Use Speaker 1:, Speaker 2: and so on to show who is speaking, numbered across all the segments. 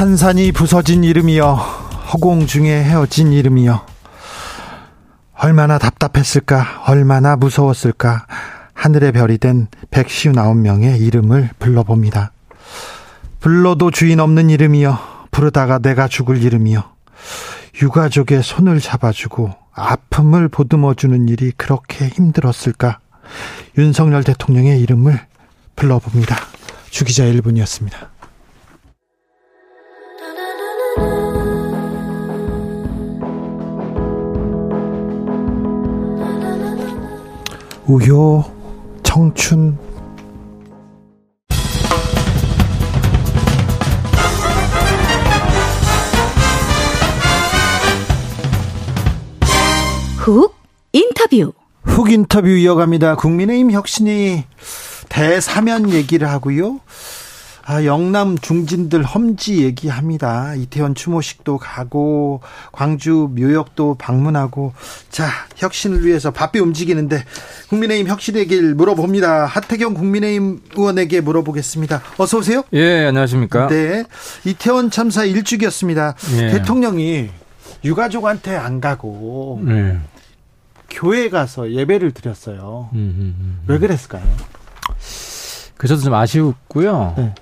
Speaker 1: 산산이 부서진 이름이여 허공 중에 헤어진 이름이여. 얼마나 답답했을까 얼마나 무서웠을까. 하늘의 별이 된 159명의 이름을 불러봅니다. 불러도 주인 없는 이름이여 부르다가 내가 죽을 이름이여. 유가족의 손을 잡아주고 아픔을 보듬어주는 일이 그렇게 힘들었을까. 윤석열 대통령의 이름을 불러봅니다. 주기자 1분이었습니다. 우효, 청춘,
Speaker 2: 훅 인터뷰.
Speaker 1: 훅 인터뷰 이어갑니다. 국민의힘 혁신이 대사면 얘기를 하고요. 아, 영남 중진들 험지 얘기합니다. 이태원 추모식도 가고 광주 묘역도 방문하고 자 혁신을 위해서 바삐 움직이는데 국민의힘 혁신의 길 물어봅니다. 하태경 국민의힘 의원에게 물어보겠습니다. 어서 오세요.
Speaker 3: 예 안녕하십니까.
Speaker 1: 네 이태원 참사 일주기였습니다. 예. 대통령이 유가족한테 안 가고 네. 교회 가서 예배를 드렸어요. 음, 음, 음. 왜 그랬을까요?
Speaker 3: 그 저도 좀 아쉬웠고요. 네.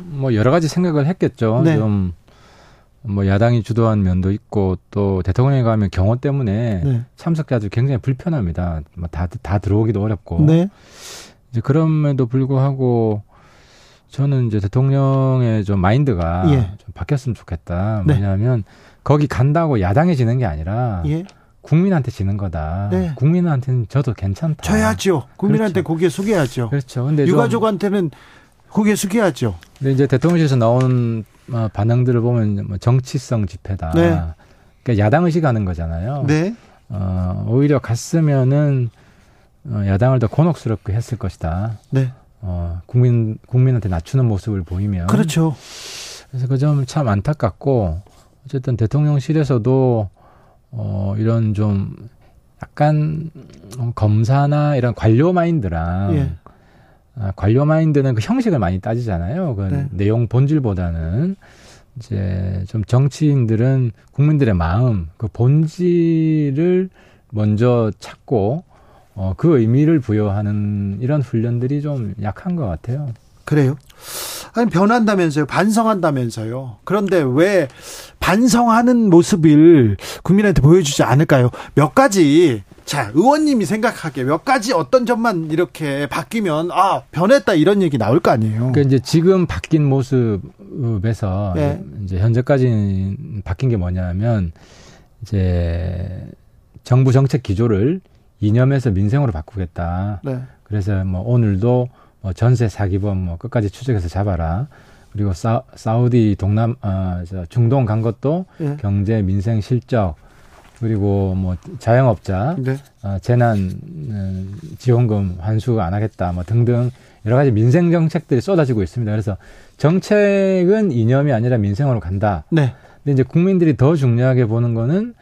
Speaker 3: 뭐 여러 가지 생각을 했겠죠. 네. 좀뭐 야당이 주도한 면도 있고 또 대통령이 가면 경호 때문에 네. 참석자들 굉장히 불편합니다. 뭐다다 다 들어오기도 어렵고. 네. 이제 그럼에도 불구하고 저는 이제 대통령의 좀 마인드가 예. 좀 바뀌었으면 좋겠다. 네. 뭐냐면 거기 간다고 야당에 지는 게 아니라 예. 국민한테 지는 거다. 네. 국민한테는 저도 괜찮다.
Speaker 1: 쳐야죠. 국민한테 그렇죠. 고개 숙여야죠.
Speaker 3: 그렇죠.
Speaker 1: 근데 유가족한테는 고개 숙여야죠.
Speaker 3: 근데 이제 대통령실에서 나온 어, 반응들을 보면 뭐 정치성 집회다. 네. 그러니까 야당 의식하는 거잖아요. 네. 어, 오히려 갔으면은 어, 야당을 더 곤혹스럽게 했을 것이다. 네. 어, 국민 국민한테 낮추는 모습을 보이면
Speaker 1: 그렇죠.
Speaker 3: 그래서 그 점 참 안타깝고 어쨌든 대통령실에서도 어, 이런 좀 약간 검사나 이런 관료 마인드랑 예. 아, 관료 마인드는 그 형식을 많이 따지잖아요. 그 네. 내용 본질보다는 이제 좀 정치인들은 국민들의 마음, 그 본질을 먼저 찾고 어, 그 의미를 부여하는 이런 훈련들이 좀 약한 것 같아요.
Speaker 1: 그래요? 아니 변한다면서요. 반성한다면서요. 그런데 왜 반성하는 모습을 국민한테 보여주지 않을까요? 몇 가지 자, 의원님이 생각하기에 몇 가지 어떤 점만 이렇게 바뀌면 아, 변했다 이런 얘기 나올 거 아니에요.
Speaker 3: 그러니까 이제 지금 바뀐 모습에서 네. 이제 현재까지 바뀐 게 뭐냐면 이제 정부 정책 기조를 이념에서 민생으로 바꾸겠다. 네. 그래서 뭐 오늘도 뭐 전세 사기범 뭐 끝까지 추적해서 잡아라. 그리고 사, 사우디 동남 어, 저 중동 간 것도 네. 경제 민생 실적 그리고 뭐 자영업자 네. 어, 재난 어, 지원금 환수 안 하겠다 뭐 등등 여러 가지 민생 정책들이 쏟아지고 있습니다. 그래서 정책은 이념이 아니라 민생으로 간다. 네. 근데 이제 국민들이 더 중요하게 보는 거는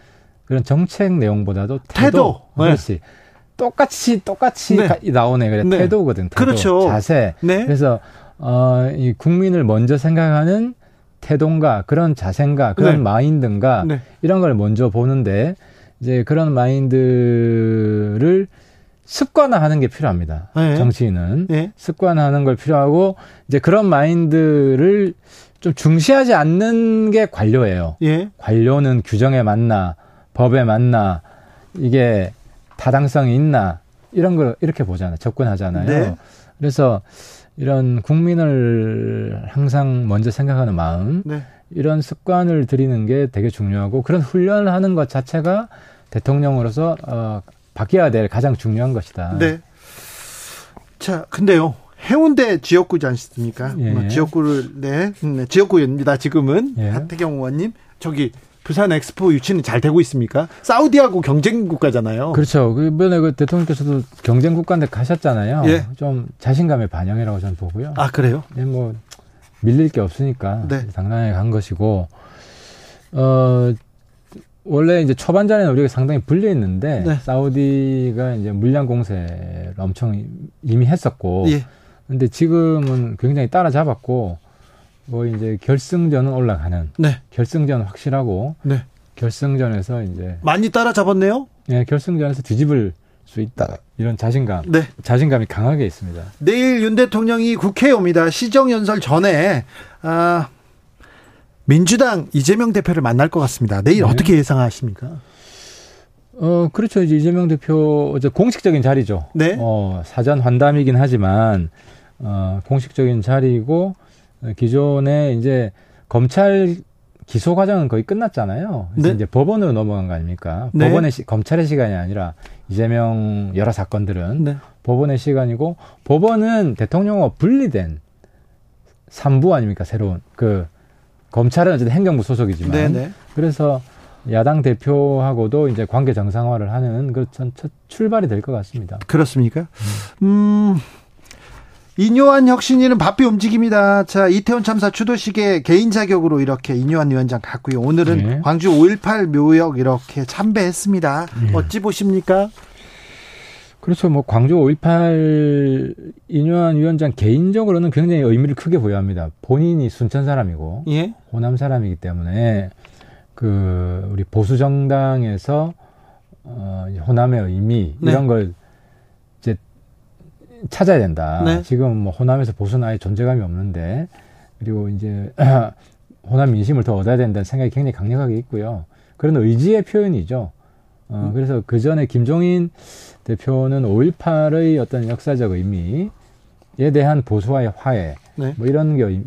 Speaker 3: 그런 정책 내용보다도 태도. 태도. 네. 그렇지. 똑같이 똑같이 네. 나오네 그래 네. 태도거든. 태도,
Speaker 1: 그렇죠.
Speaker 3: 자세. 네. 그래서 어 이 국민을 먼저 생각하는 태도인가 그런 자세인가 그런 네. 마인드인가 네. 이런 걸 먼저 보는데 이제 그런 마인드를 습관화하는 게 필요합니다. 네. 정치인은 네. 습관화하는 걸 필요하고 이제 그런 마인드를 좀 중시하지 않는 게 관료예요. 예. 관료는 규정에 맞나 법에 맞나 이게 타당성이 있나 이런 걸 이렇게 보잖아요. 접근하잖아요. 네. 그래서 이런 국민을 항상 먼저 생각하는 마음 네. 이런 습관을 들이는 게 되게 중요하고 그런 훈련을 하는 것 자체가 대통령으로서 어, 바뀌어야 될 가장 중요한 것이다.
Speaker 1: 네. 자, 근데요. 해운대 지역구지 않습니까?
Speaker 3: 예.
Speaker 1: 뭐 지역구를 네, 네 지역구입니다. 지금은
Speaker 3: 예.
Speaker 1: 하태경 의원님 저기 부산 엑스포 유치는 잘 되고 있습니까? 사우디하고 경쟁 국가잖아요.
Speaker 3: 그렇죠. 그 이번에 그 대통령께서도 경쟁 국가인데 가셨잖아요.
Speaker 1: 예.
Speaker 3: 좀 자신감의 반영이라고 저는 보고요.
Speaker 1: 아 그래요?
Speaker 3: 예, 뭐 밀릴 게 없으니까
Speaker 1: 네.
Speaker 3: 당당하게 간 것이고 어 원래 이제 초반전에는 우리가 상당히 불리했는데
Speaker 1: 네.
Speaker 3: 사우디가 이제 물량 공세를 엄청 이미 했었고
Speaker 1: 예.
Speaker 3: 근데 지금은 굉장히 따라잡았고 뭐 이제 결승전은 올라가는
Speaker 1: 네.
Speaker 3: 결승전 확실하고
Speaker 1: 네.
Speaker 3: 결승전에서 이제
Speaker 1: 많이 따라잡았네요.
Speaker 3: 예, 결승전에서 뒤집을 수 있다 이런 자신감
Speaker 1: 네.
Speaker 3: 자신감이 강하게 있습니다.
Speaker 1: 내일 윤 대통령이 국회에 옵니다. 시정연설 전에 아, 민주당 이재명 대표를 만날 것 같습니다. 내일
Speaker 3: 네.
Speaker 1: 어떻게 예상하십니까?
Speaker 3: 어, 그렇죠. 이제 이재명 대표, 이제 공식적인 자리죠.
Speaker 1: 네.
Speaker 3: 어, 사전 환담이긴 하지만, 어, 공식적인 자리고, 어, 기존에 이제 검찰 기소 과정은 거의 끝났잖아요. 그래서
Speaker 1: 네.
Speaker 3: 이제 법원으로 넘어간 거 아닙니까?
Speaker 1: 네.
Speaker 3: 법원의 시, 검찰의 시간이 아니라 이재명 여러 사건들은
Speaker 1: 네.
Speaker 3: 법원의 시간이고, 법원은 대통령과 분리된 3부 아닙니까? 새로운. 그, 검찰은 어쨌든 행정부 소속이지만.
Speaker 1: 네, 네.
Speaker 3: 그래서 야당 대표하고도 이제 관계 정상화를 하는 그첫 첫 출발이 될 것 같습니다.
Speaker 1: 그렇습니까? 음. 이뇨한 혁신위는 바삐 움직입니다. 자, 이태원 참사 추도식에 개인 자격으로 이렇게 이뇨한 위원장 갔고요. 오늘은
Speaker 3: 네.
Speaker 1: 광주 5.18 묘역 이렇게 참배했습니다.
Speaker 3: 네.
Speaker 1: 어찌 보십니까?
Speaker 3: 그렇죠. 뭐 광주 5.18 이뇨한 위원장 개인적으로는 굉장히 의미를 크게 부여합니다. 본인이 순천 사람이고
Speaker 1: 예.
Speaker 3: 호남 사람이기 때문에 그 우리 보수 정당에서 어 호남의 의미
Speaker 1: 네.
Speaker 3: 이런 걸 찾아야 된다.
Speaker 1: 네.
Speaker 3: 지금 뭐 호남에서 보수는 아예 존재감이 없는데 그리고 이제 호남 민심을 더 얻어야 된다는 생각이 굉장히 강력하게 있고요. 그런 의지의 표현이죠. 어,
Speaker 1: 음.
Speaker 3: 그래서 그 전에 김종인 대표는 5.18의 어떤 역사적 의미에 대한 보수와의 화해,
Speaker 1: 네.
Speaker 3: 뭐 이런 게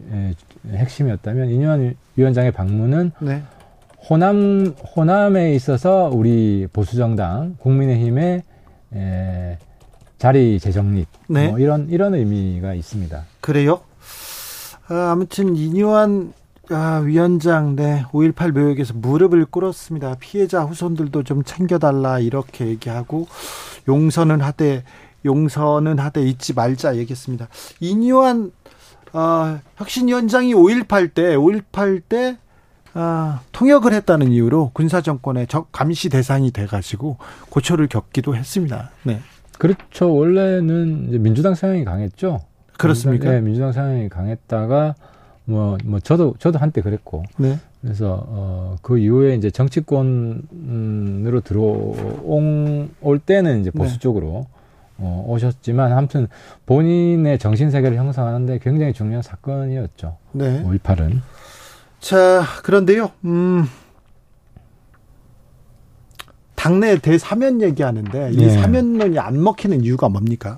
Speaker 3: 핵심이었다면 이뇨한 위원장의 방문은
Speaker 1: 네.
Speaker 3: 호남 호남에 있어서 우리 보수 정당 국민의힘의 에, 자리 재정립
Speaker 1: 네.
Speaker 3: 뭐 이런 이런 의미가 있습니다.
Speaker 1: 그래요? 아, 아무튼 이뇨한 아, 위원장 네, 5.18 묘역에서 무릎을 꿇었습니다. 피해자 후손들도 좀 챙겨달라 이렇게 얘기하고 용서는 하되 용서는 하되 잊지 말자 얘기했습니다. 이뇨한 어, 혁신위원장이 5.18 때 5.18때 아, 통역을 했다는 이유로 군사정권의 적 감시 대상이 돼가지고 고초를 겪기도 했습니다. 네.
Speaker 3: 그렇죠. 원래는 이제 민주당 성향이 강했죠.
Speaker 1: 그렇습니까?
Speaker 3: 네, 민주당 성향이 강했다가 뭐 뭐 저도 저도 한때 그랬고
Speaker 1: 네.
Speaker 3: 그래서 어, 그 이후에 이제 정치권으로 들어올 때는 이제 보수
Speaker 1: 네.
Speaker 3: 쪽으로 어, 오셨지만 아무튼 본인의 정신 세계를 형성하는데 굉장히 중요한 사건이었죠.
Speaker 1: 네.
Speaker 3: 5.18은.
Speaker 1: 자, 그런데요, 음, 당내 대사면 얘기하는데, 이
Speaker 3: 예.
Speaker 1: 사면론이 안 먹히는 이유가 뭡니까?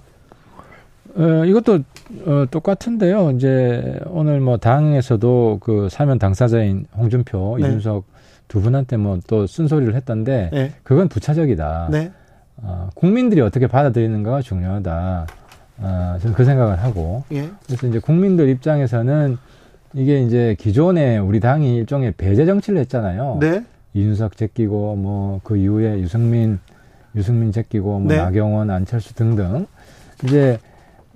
Speaker 3: 어, 이것도 어, 똑같은데요. 이제 오늘 뭐 당에서도 그 사면 당사자인 홍준표,
Speaker 1: 네.
Speaker 3: 이준석 두 분한테 뭐 또 쓴소리를 했던데
Speaker 1: 네.
Speaker 3: 그건 부차적이다.
Speaker 1: 네.
Speaker 3: 어, 국민들이 어떻게 받아들이는가가 중요하다. 어, 저는 그 생각을 하고
Speaker 1: 예.
Speaker 3: 그래서 이제 국민들 입장에서는 이게 이제 기존에 우리 당이 일종의 배제 정치를 했잖아요.
Speaker 1: 네.
Speaker 3: 이준석 제끼고 뭐 그 이후에 유승민 유승민 제끼고 뭐
Speaker 1: 네.
Speaker 3: 나경원 안철수 등등 이제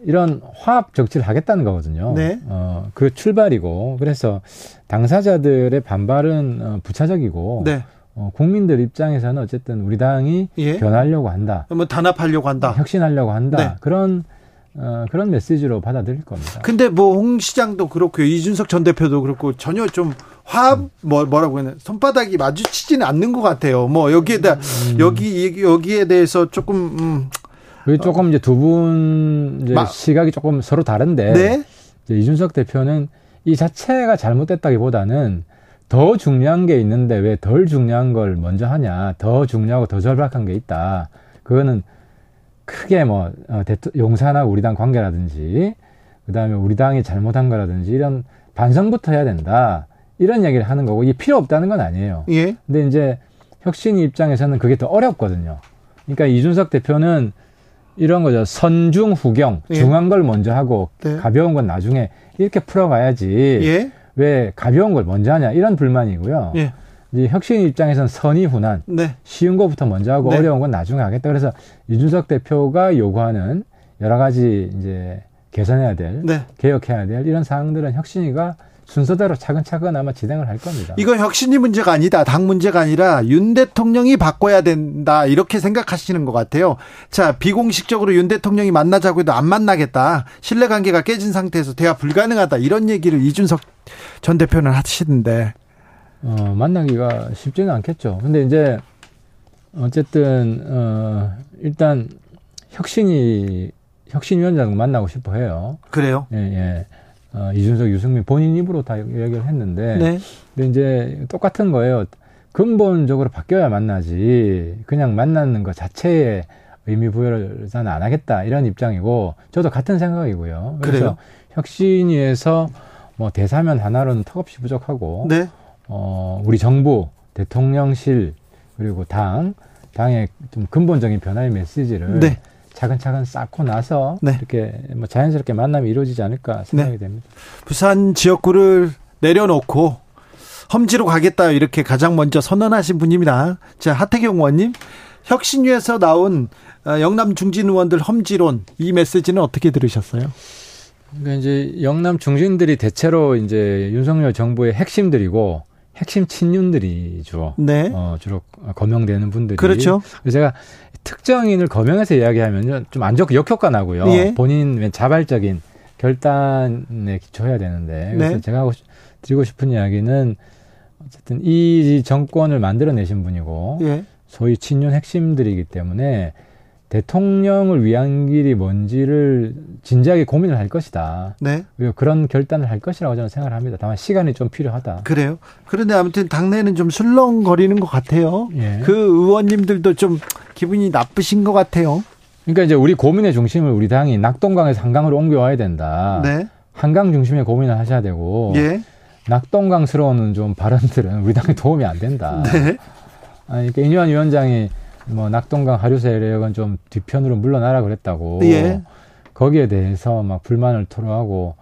Speaker 3: 이런 화합 정치를 하겠다는 거거든요.
Speaker 1: 네.
Speaker 3: 어, 그 출발이고 그래서 당사자들의 반발은 어, 부차적이고
Speaker 1: 네.
Speaker 3: 어, 국민들 입장에서는 어쨌든 우리 당이
Speaker 1: 예.
Speaker 3: 변하려고 한다.
Speaker 1: 뭐 단합하려고 한다.
Speaker 3: 혁신하려고 한다.
Speaker 1: 네.
Speaker 3: 그런 어, 그런 메시지로 받아들일 겁니다.
Speaker 1: 근데 뭐 홍 시장도 그렇고요. 이준석 전 대표도 그렇고 전혀 좀 화합 뭐 뭐라고 해야 되나 손바닥이 마주치지는 않는 것 같아요. 뭐 여기에다
Speaker 3: 음.
Speaker 1: 여기 여기에 대해서 조금 음,
Speaker 3: 그 조금 이제 두분 이제
Speaker 1: 마-
Speaker 3: 시각이 조금 서로 다른데
Speaker 1: 네.
Speaker 3: 이제 이준석 대표는 이 자체가 잘못됐다기보다는 더 중요한 게 있는데 왜 덜 중요한 걸 먼저 하냐 더 중요하고 더 절박한 게 있다 그거는 크게 뭐 어, 대토- 용산하고 우리 당 관계라든지 그다음에 우리 당이 잘못한 거라든지 이런 반성부터 해야 된다 이런 얘기를 하는 거고 이게 필요 없다는 건 아니에요
Speaker 1: 예.
Speaker 3: 근데 이제 혁신이 입장에서는 그게 더 어렵거든요. 그러니까 이준석 대표는 이런 거죠. 선중 후경 예. 중한 걸 먼저 하고 네. 가벼운 건 나중에 이렇게 풀어가야지. 예. 왜 가벼운 걸 먼저 하냐 이런 불만이고요. 예. 이제 혁신 입장에서는 선의 후난 네. 쉬운 것부터 먼저 하고 네. 어려운 건 나중에 하겠다. 그래서 이준석 대표가 요구하는 여러 가지 이제 개선해야 될, 네. 개혁해야 될 이런 사항들은 혁신이가 순서대로 차근차근 아마 진행을 할 겁니다.
Speaker 1: 이거 혁신이 문제가 아니다. 당 문제가 아니라 윤 대통령이 바꿔야 된다. 이렇게 생각하시는 것 같아요. 자, 비공식적으로 윤 대통령이 만나자고 해도 안 만나겠다. 신뢰관계가 깨진 상태에서 대화 불가능하다. 이런 얘기를 이준석 전 대표는 하시던데.
Speaker 3: 어, 만나기가 쉽지는 않겠죠. 근데 이제 어쨌든 어, 일단 혁신이 혁신위원장 만나고 싶어 해요.
Speaker 1: 그래요?
Speaker 3: 예, 예. 어, 이준석, 유승민 본인 입으로 다 얘기를 했는데, 네. 근데 이제 똑같은 거예요. 근본적으로 바뀌어야 만나지, 그냥 만나는 것 자체에 의미 부여를 저는 안 하겠다 이런 입장이고, 저도 같은 생각이고요. 그래서 그래요? 혁신위에서 뭐 대사면 하나로는 턱없이 부족하고, 네. 어, 우리 정부, 대통령실 그리고 당, 당의 좀 근본적인 변화의 메시지를 네. 차근차근 쌓고 나서 네. 이렇게 뭐 자연스럽게 만남이 이루어지지 않을까 생각이 네. 됩니다.
Speaker 1: 부산 지역구를 내려놓고 험지로 가겠다 이렇게 가장 먼저 선언하신 분입니다. 자 하태경 의원님 혁신위에서 나온 어, 영남 중진 의원들 험지론 이 메시지는 어떻게 들으셨어요?
Speaker 3: 그러니까 이제 영남 중진들이 대체로 이제 윤석열 정부의 핵심들이고 핵심 친윤들이 주로 네. 어, 주로 거명되는 분들이
Speaker 1: 그렇죠.
Speaker 3: 그래서 제가 특정인을 거명해서 이야기하면 좀 안 좋게 역효과 나고요. 예. 본인 자발적인 결단에 기초해야 되는데 그래서 네. 제가 하고 드리고 싶은 이야기는 어쨌든 이 정권을 만들어내신 분이고 예. 소위 친윤 핵심들이기 때문에 대통령을 위한 길이 뭔지를 진지하게 고민을 할 것이다. 네. 그리고 그런 결단을 할 것이라고 저는 생각을 합니다. 다만 시간이 좀 필요하다.
Speaker 1: 그래요. 그런데 아무튼 당내는 좀 술렁거리는 것 같아요. 예. 그 의원님들도 좀 기분이 나쁘신 것 같아요.
Speaker 3: 그러니까 이제 우리 고민의 중심을 우리 당이 낙동강에서 한강으로 옮겨와야 된다. 네. 한강 중심의 고민을 하셔야 되고 예. 낙동강스러운 좀 발언들은 우리 당에 도움이 안 된다. 네. 아니, 그러니까 인유한 위원장이 뭐 낙동강 하류 세력은 좀 뒤편으로 물러나라 그랬다고. 예. 거기에 대해서 막 불만을 토로하고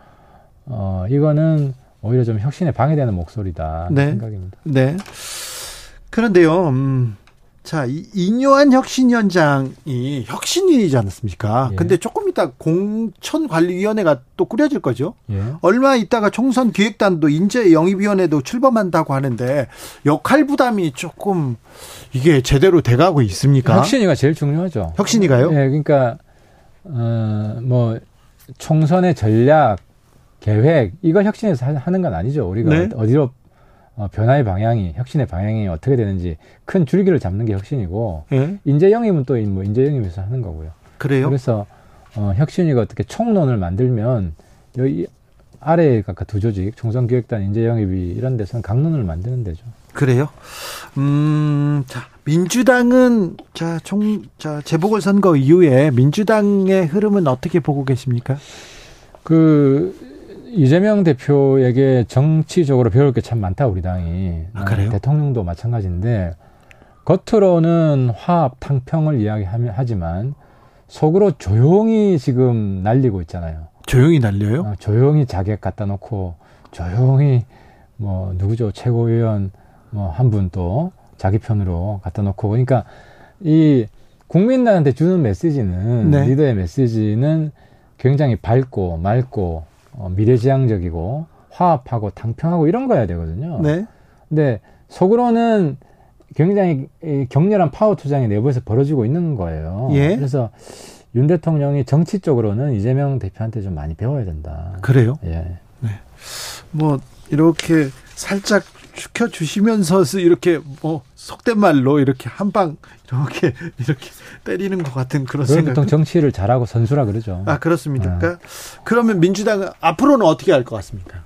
Speaker 3: 어 이거는 오히려 좀 혁신에 방해되는 목소리다 네. 생각입니다.
Speaker 1: 네. 그런데요. 음, 자, 이뇨한 혁신 위원장이 혁신위이지 않습니까? 예. 근데 조금 이따 공천관리위원회가 또 꾸려질 거죠. 예. 얼마 있다가 총선 기획단도 인재 영입위원회도 출범한다고 하는데 역할 부담이 조금 이게 제대로 돼가고 있습니까?
Speaker 3: 혁신위가 제일 중요하죠.
Speaker 1: 혁신위가요?
Speaker 3: 예, 그러니까 어뭐 총선의 전략 계획 이걸 혁신에서 하는 건 아니죠. 우리가 네? 어디로 어, 변화의 방향이 혁신의 방향이 어떻게 되는지 큰 줄기를 잡는 게 혁신이고 예? 인재 영입은 또 뭐 인재 영입에서 하는 거고요.
Speaker 1: 그래요?
Speaker 3: 그래서 어, 혁신이가 어떻게 총론을 만들면 여기 아래에 각각 두 조직 총선기획단 인재 영입이 이런 데서는 강론을 만드는 데죠.
Speaker 1: 그래요? 음, 자 민주당은 자총자 재보궐 선거 이후에 민주당의 흐름은 어떻게 보고 계십니까?
Speaker 3: 그 이재명 대표에게 정치적으로 배울 게 참 많다 우리 당이.
Speaker 1: 아, 그래요?
Speaker 3: 대통령도 마찬가지인데 겉으로는 화합 탕평을 이야기하지만 속으로 조용히 지금 날리고 있잖아요.
Speaker 1: 조용히 날려요? 어,
Speaker 3: 조용히 자객 갖다 놓고 조용히 뭐 누구죠 최고위원 뭐 한 분 또 자기 편으로 갖다 놓고 그러니까 이 국민들한테 주는 메시지는 네. 리더의 메시지는 굉장히 밝고 맑고 어, 미래지향적이고 화합하고 당평하고 이런 거야 되거든요. 네. 근데 속으로는 굉장히 격렬한 파워 투쟁이 내부에서 벌어지고 있는 거예요. 예. 그래서 윤 대통령이 정치적으로는 이재명 대표한테 좀 많이 배워야 된다.
Speaker 1: 그래요? 예. 네. 뭐 이렇게 살짝 죽여주시면서 이렇게 뭐 속된 말로 이렇게 한 방 이렇게 이렇게 때리는 것 같은 그런 생각.
Speaker 3: 보통 정치를 잘하고 선수라 그러죠.
Speaker 1: 아 그렇습니까? 네. 그러면 민주당은 앞으로는 어떻게 할 것 같습니까?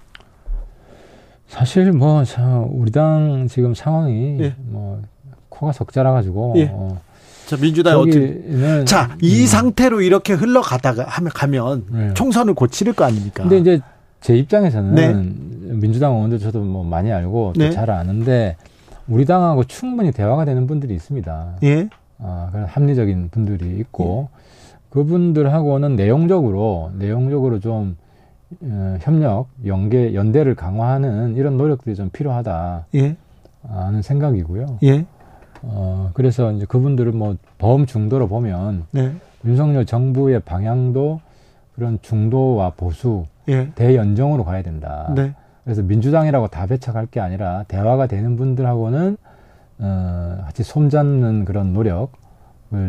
Speaker 3: 사실 뭐 우리 당 지금 상황이 예. 뭐 코가 석자라 가지고 예. 어,
Speaker 1: 자 민주당 어떻게 자이 음. 상태로 이렇게 흘러가다가 하면 가면 네. 총선을 고치를 거 아닙니까?
Speaker 3: 근데 이제 제 입장에서는 네. 민주당 의원들 저도 뭐 많이 알고 네. 잘 아는데 우리 당하고 충분히 대화가 되는 분들이 있습니다. 예. 아, 그런 합리적인 분들이 있고 예. 그분들하고는 내용적으로 내용적으로 좀 어, 협력, 연계, 연대를 강화하는 이런 노력들이 좀 필요하다. 예. 하는 생각이고요. 예. 어, 그래서 이제 그분들을 뭐 범 중도로 보면 네. 윤석열 정부의 방향도 그런 중도와 보수 예. 대연정으로 가야 된다. 네. 그래서 민주당이라고 다 배척할 게 아니라 대화가 되는 분들하고는 어, 같이 손잡는 그런 노력을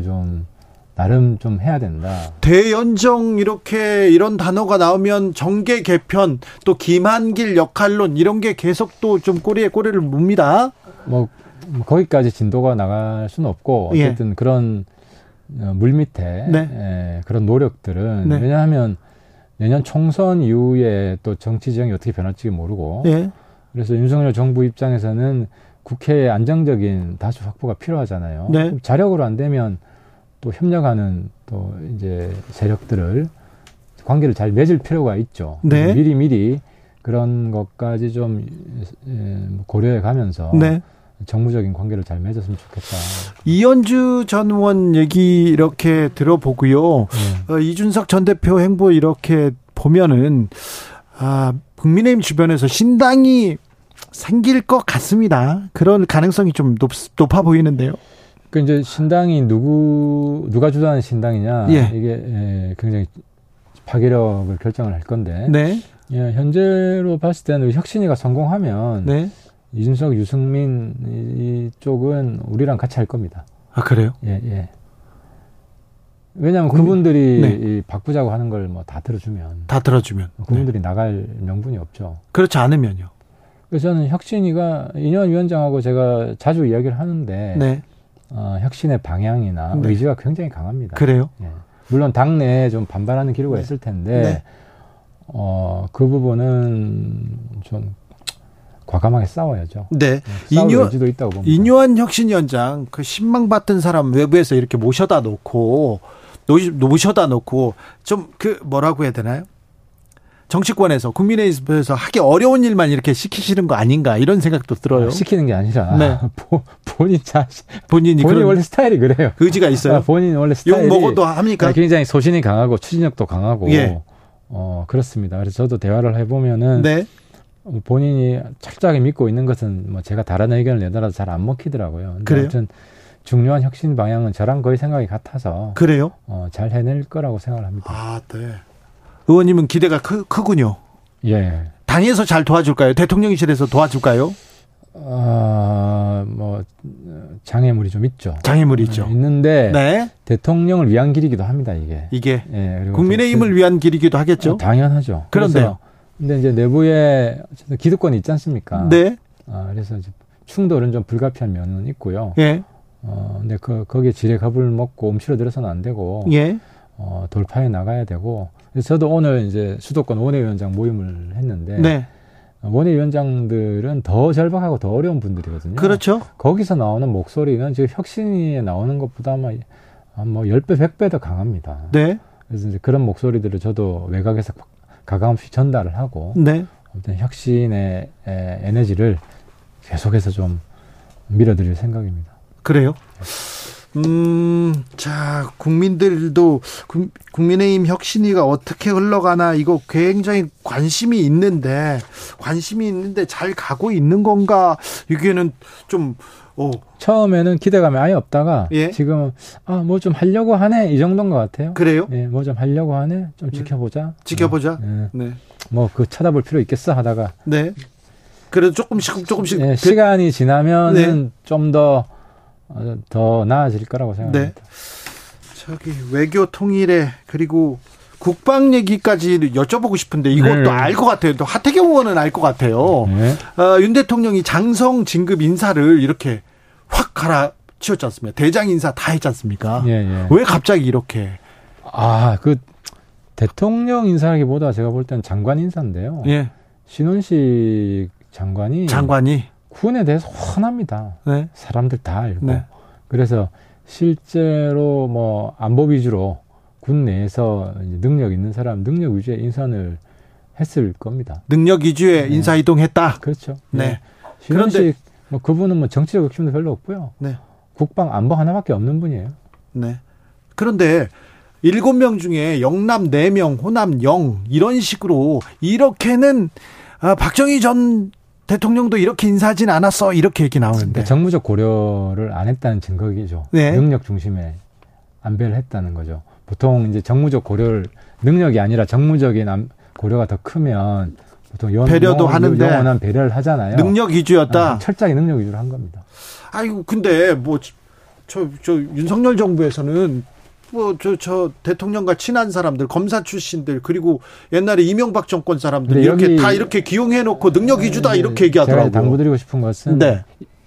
Speaker 3: 좀 나름 좀 해야 된다.
Speaker 1: 대연정 이렇게 이런 단어가 나오면 정계 개편 또 김한길 역할론 이런 게 계속 또 좀 꼬리에 꼬리를 묵니다.
Speaker 3: 뭐, 뭐 거기까지 진도가 나갈 수는 없고 예. 어쨌든 예. 그런 어, 물 밑에 네. 에, 그런 노력들은 네. 왜냐하면 내년 총선 이후에 또 정치 지형이 어떻게 변할지 모르고 예. 그래서 윤석열 정부 입장에서는 국회의 안정적인 다수 확보가 필요하잖아요. 네. 자력으로 안 되면 또 협력하는 또 이제 세력들을 관계를 잘 맺을 필요가 있죠. 네. 미리 미리 그런 것까지 좀 고려해 가면서 네. 정무적인 관계를 잘 맺었으면 좋겠다.
Speaker 1: 이현주 전 의원 얘기 이렇게 들어보고요. 네. 어, 이준석 전 대표 행보 이렇게 보면은 아, 국민의힘 주변에서 신당이 생길 것 같습니다. 그런 가능성이 좀 높, 높아 보이는데요.
Speaker 3: 그 이제 신당이 누구 누가 주도하는 신당이냐 예. 이게 예, 굉장히 파괴력을 결정을 할 건데 네. 예, 현재로 봤을 때는 혁신이가 성공하면 네. 이준석, 유승민 이쪽은 우리랑 같이 할 겁니다.
Speaker 1: 아 그래요?
Speaker 3: 예, 예. 왜냐하면 그, 그분들이 네. 바꾸자고 하는 걸 뭐 다 들어주면
Speaker 1: 다 들어주면
Speaker 3: 그분들이 네. 나갈 명분이 없죠.
Speaker 1: 그렇지 않으면요.
Speaker 3: 그래서 저는 혁신이가 인현 위원장하고 제가 자주 이야기를 하는데 네. 어, 혁신의 방향이나 네. 의지가 굉장히 강합니다.
Speaker 1: 그래요? 예.
Speaker 3: 물론 당내에 좀 반발하는 기류가 네. 있을 텐데 네. 어, 그 부분은 좀 과감하게 싸워야죠.
Speaker 1: 네.
Speaker 3: 예, 인유, 의지도 있다고 봅니다.
Speaker 1: 인유한 혁신위원장 그 신망 받던 사람 외부에서 이렇게 모셔다 놓고 모셔다 놓고 좀 그 뭐라고 해야 되나요? 정치권에서 국민의힘에서 하기 어려운 일만 이렇게 시키시는 거 아닌가 이런 생각도 들어요. 아,
Speaker 3: 시키는 게 아니라 네. 본인 자신 본인이 본인 원래 스타일이 그래요.
Speaker 1: 의지가 있어요. 아,
Speaker 3: 본인 원래 스타일이
Speaker 1: 욕 먹어도 합니까?
Speaker 3: 굉장히 소신이 강하고 추진력도 강하고 예. 어 그렇습니다. 그래서 저도 대화를 해보면은 네. 본인이 철저하게 믿고 있는 것은 뭐 제가 다른 의견을 내더라도 잘 안 먹히더라고요.
Speaker 1: 그래요? 아무튼
Speaker 3: 중요한 혁신 방향은 저랑 거의 생각이 같아서
Speaker 1: 그래요?
Speaker 3: 어, 잘 해낼 거라고 생각을 합니다.
Speaker 1: 아, 네. 의원님은 기대가 크, 크군요.
Speaker 3: 예.
Speaker 1: 당에서 잘 도와줄까요? 대통령실에서 도와줄까요?
Speaker 3: 아, 뭐 장애물이 좀 있죠.
Speaker 1: 장애물이 있죠.
Speaker 3: 네, 있는데 네. 대통령을 위한 길이기도 합니다, 이게.
Speaker 1: 이게 예, 국민의힘을 그, 위한 길이기도 하겠죠. 어,
Speaker 3: 당연하죠.
Speaker 1: 그런데요.
Speaker 3: 근데 이제 내부에 기득권이 있지 않습니까?
Speaker 1: 네.
Speaker 3: 아, 그래서 이제 충돌은 좀 불가피한 면은 있고요.
Speaker 1: 예.
Speaker 3: 어, 근데 그 거기에 지뢰 겁을 먹고 움츠러들어서는 안 되고.
Speaker 1: 예.
Speaker 3: 어, 돌파해 나가야 되고 그래서 저도 오늘 이제 수도권 원외위원장 모임을 했는데
Speaker 1: 네.
Speaker 3: 원외위원장들은 더 절박하고 더 어려운 분들이거든요.
Speaker 1: 그렇죠.
Speaker 3: 거기서 나오는 목소리는 지금 혁신위에 나오는 것보다 아마 뭐 10배, 100배 더 강합니다.
Speaker 1: 네.
Speaker 3: 그래서 이제 그런 목소리들을 저도 외곽에서 가감없이 전달을 하고
Speaker 1: 네.
Speaker 3: 아무튼 혁신의 에너지를 계속해서 좀 밀어드릴 생각입니다.
Speaker 1: 그래요? 음, 자, 국민들도 국민의힘 혁신위가 어떻게 흘러가나 이거 굉장히 관심이 있는데 관심이 있는데 잘 가고 있는 건가 이게는 좀 오.
Speaker 3: 처음에는 기대감이 아예 없다가 예? 지금 아 뭐 좀 하려고 하네 이 정도인 것 같아요.
Speaker 1: 그래요?
Speaker 3: 예, 뭐 좀 하려고 하네. 좀 네. 지켜보자.
Speaker 1: 지켜보자.
Speaker 3: 네. 네. 뭐그 쳐다볼 필요 있겠어 하다가.
Speaker 1: 네. 그래도 조금씩 조금씩
Speaker 3: 예, 시간이 지나면은 네. 좀더 어, 더 나아질 거라고 생각합니다. 네.
Speaker 1: 저기 외교 통일에 그리고 국방 얘기까지 여쭤보고 싶은데 이것도 네. 알것 같아요. 또 하태경 의원은 알 것 같아요. 네. 어, 윤 대통령이 장성 진급 인사를 이렇게 확 갈아치웠지 않습니까? 대장 인사 다 했지 않습니까?
Speaker 3: 예, 예.
Speaker 1: 왜 갑자기 이렇게?
Speaker 3: 아, 그 대통령 인사라기보다 제가 볼 때는 장관 인사인데요.
Speaker 1: 예.
Speaker 3: 신원식 장관이
Speaker 1: 장관이
Speaker 3: 군에 대해서 훤합니다.
Speaker 1: 네.
Speaker 3: 사람들 다 알고.
Speaker 1: 네.
Speaker 3: 그래서 실제로 뭐 안보 위주로 군 내에서 능력 있는 사람, 능력 위주의 인선을 했을 겁니다.
Speaker 1: 능력 위주의 네. 인사 이동했다.
Speaker 3: 그렇죠.
Speaker 1: 네. 네.
Speaker 3: 그런데 뭐 그분은 뭐 정치적 욕심도 별로 없고요.
Speaker 1: 네.
Speaker 3: 국방 안보 하나밖에 없는 분이에요.
Speaker 1: 네. 그런데 일곱 명 중에 영남 네명 호남 영 이런 식으로 이렇게는 아, 박정희 전 대통령도 이렇게 인사하진 않았어 이렇게 얘기 나오는데
Speaker 3: 정무적 고려를 안 했다는 증거이죠. 네. 능력 중심에 안배를 했다는 거죠. 보통 이제 정무적 고려를 능력이 아니라 정무적인 고려가 더 크면 보통 연,
Speaker 1: 배려도
Speaker 3: 영원,
Speaker 1: 하는데
Speaker 3: 영원한 배려를 하잖아요.
Speaker 1: 능력 위주였다.
Speaker 3: 아, 철저하게 능력 위주로 한 겁니다.
Speaker 1: 아이고 근데 뭐 저저 윤석열 정부에서는 뭐저저 대통령과 친한 사람들 검사 출신들 그리고 옛날에 이명박 정권 사람들 이렇게 다 이렇게 기용해 놓고 능력 위주다 네, 이렇게 얘기하더라고요.
Speaker 3: 제가 당부드리고 싶은 것은 네.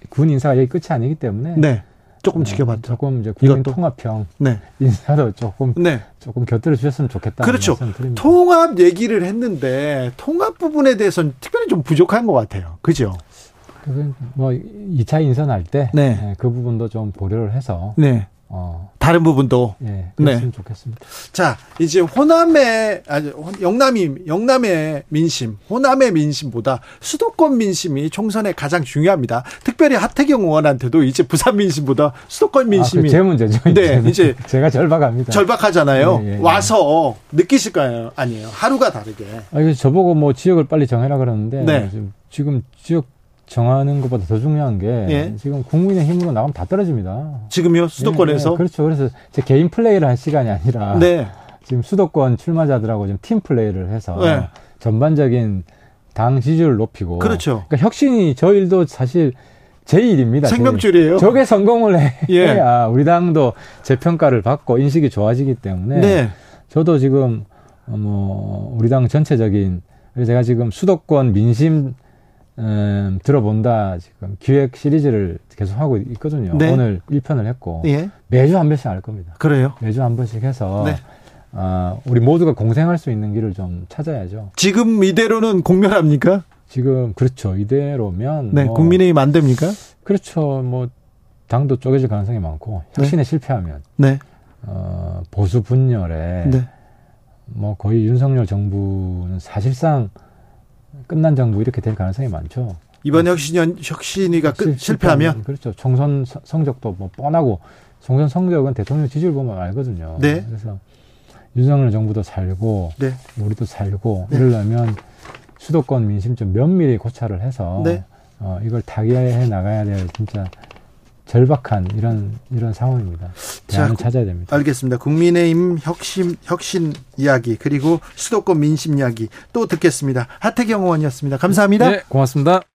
Speaker 3: 군 인사가 여기 끝이 아니기 때문에
Speaker 1: 네. 조금 지켜봤죠.
Speaker 3: 조금 이제 국민 통합형 네. 인사도 조금 네. 조금 곁들여 주셨으면 좋겠다.
Speaker 1: 그렇죠. 통합 얘기를 했는데 통합 부분에 대해서는 특별히 좀 부족한 것 같아요. 그죠?
Speaker 3: 그건 뭐 2차 인선 할 때그 네. 네, 부분도 좀 고려를 해서
Speaker 1: 네. 어, 다른 부분도
Speaker 3: 예, 네. 좋겠습니다.
Speaker 1: 자, 이제 호남의 아니 영남이 영남의 민심, 호남의 민심보다 수도권 민심이 총선에 가장 중요합니다. 특별히 하태경 의원한테도 이제 부산 민심보다 수도권 민심이 아,
Speaker 3: 그제 문제죠.
Speaker 1: 네, 이제
Speaker 3: 제가 절박합니다.
Speaker 1: 절박하잖아요. 예, 예, 와서 느끼실까요? 아니에요. 하루가 다르게.
Speaker 3: 아, 저보고 뭐 지역을 빨리 정해라 그러는데 네. 지금 지역 정하는 것보다 더 중요한 게 예. 지금 국민의 힘으로 나가면 다 떨어집니다.
Speaker 1: 지금요 수도권에서
Speaker 3: 예, 예. 그렇죠. 그래서 제 개인 플레이를 할 시간이 아니라 네. 지금 수도권 출마자들하고 지금 팀 플레이를 해서 네. 전반적인 당 지지율을 높이고
Speaker 1: 그렇죠.
Speaker 3: 그러니까 혁신이 저 일도 사실 제 일입니다.
Speaker 1: 생명줄이에요.
Speaker 3: 저게 성공을 해, 예. 야 우리 당도 재평가를 받고 인식이 좋아지기 때문에 네. 저도 지금 뭐 우리 당 전체적인 그래서 제가 지금 수도권 민심 음, 들어본다 지금 기획 시리즈를 계속 하고 있거든요. 네. 오늘 1편을 했고 예. 매주 한 번씩 할 겁니다.
Speaker 1: 그래요?
Speaker 3: 매주 한 번씩 해서 네. 어, 우리 모두가 공생할 수 있는 길을 좀 찾아야죠.
Speaker 1: 지금 이대로는 공멸합니까?
Speaker 3: 지금 그렇죠. 이대로면
Speaker 1: 네, 뭐, 국민의힘 안 됩니까?
Speaker 3: 그렇죠. 뭐 당도 쪼개질 가능성이 많고 혁신에 네. 실패하면
Speaker 1: 네.
Speaker 3: 어, 보수 분열에 네. 뭐 거의 윤석열 정부는 사실상 끝난 정부 이렇게 될 가능성이 많죠.
Speaker 1: 이번 혁신 혁신이가 끝, 실패하면
Speaker 3: 그렇죠. 총선 성적도 뭐 뻔하고 총선 성적은 대통령 지지율 보면 알거든요.
Speaker 1: 네.
Speaker 3: 그래서 윤석열 정부도 살고 네. 우리도 살고 네. 이러려면 수도권 민심 좀 면밀히 고찰을 해서 네. 어, 이걸 타개해 나가야 될 진짜 절박한 이런 이런 상황입니다. 대안을 자, 찾아야 됩니다.
Speaker 1: 알겠습니다. 국민의힘 혁신 혁신 이야기 그리고 수도권 민심 이야기 또 듣겠습니다. 하태경 의원이었습니다. 감사합니다.
Speaker 3: 네, 고맙습니다.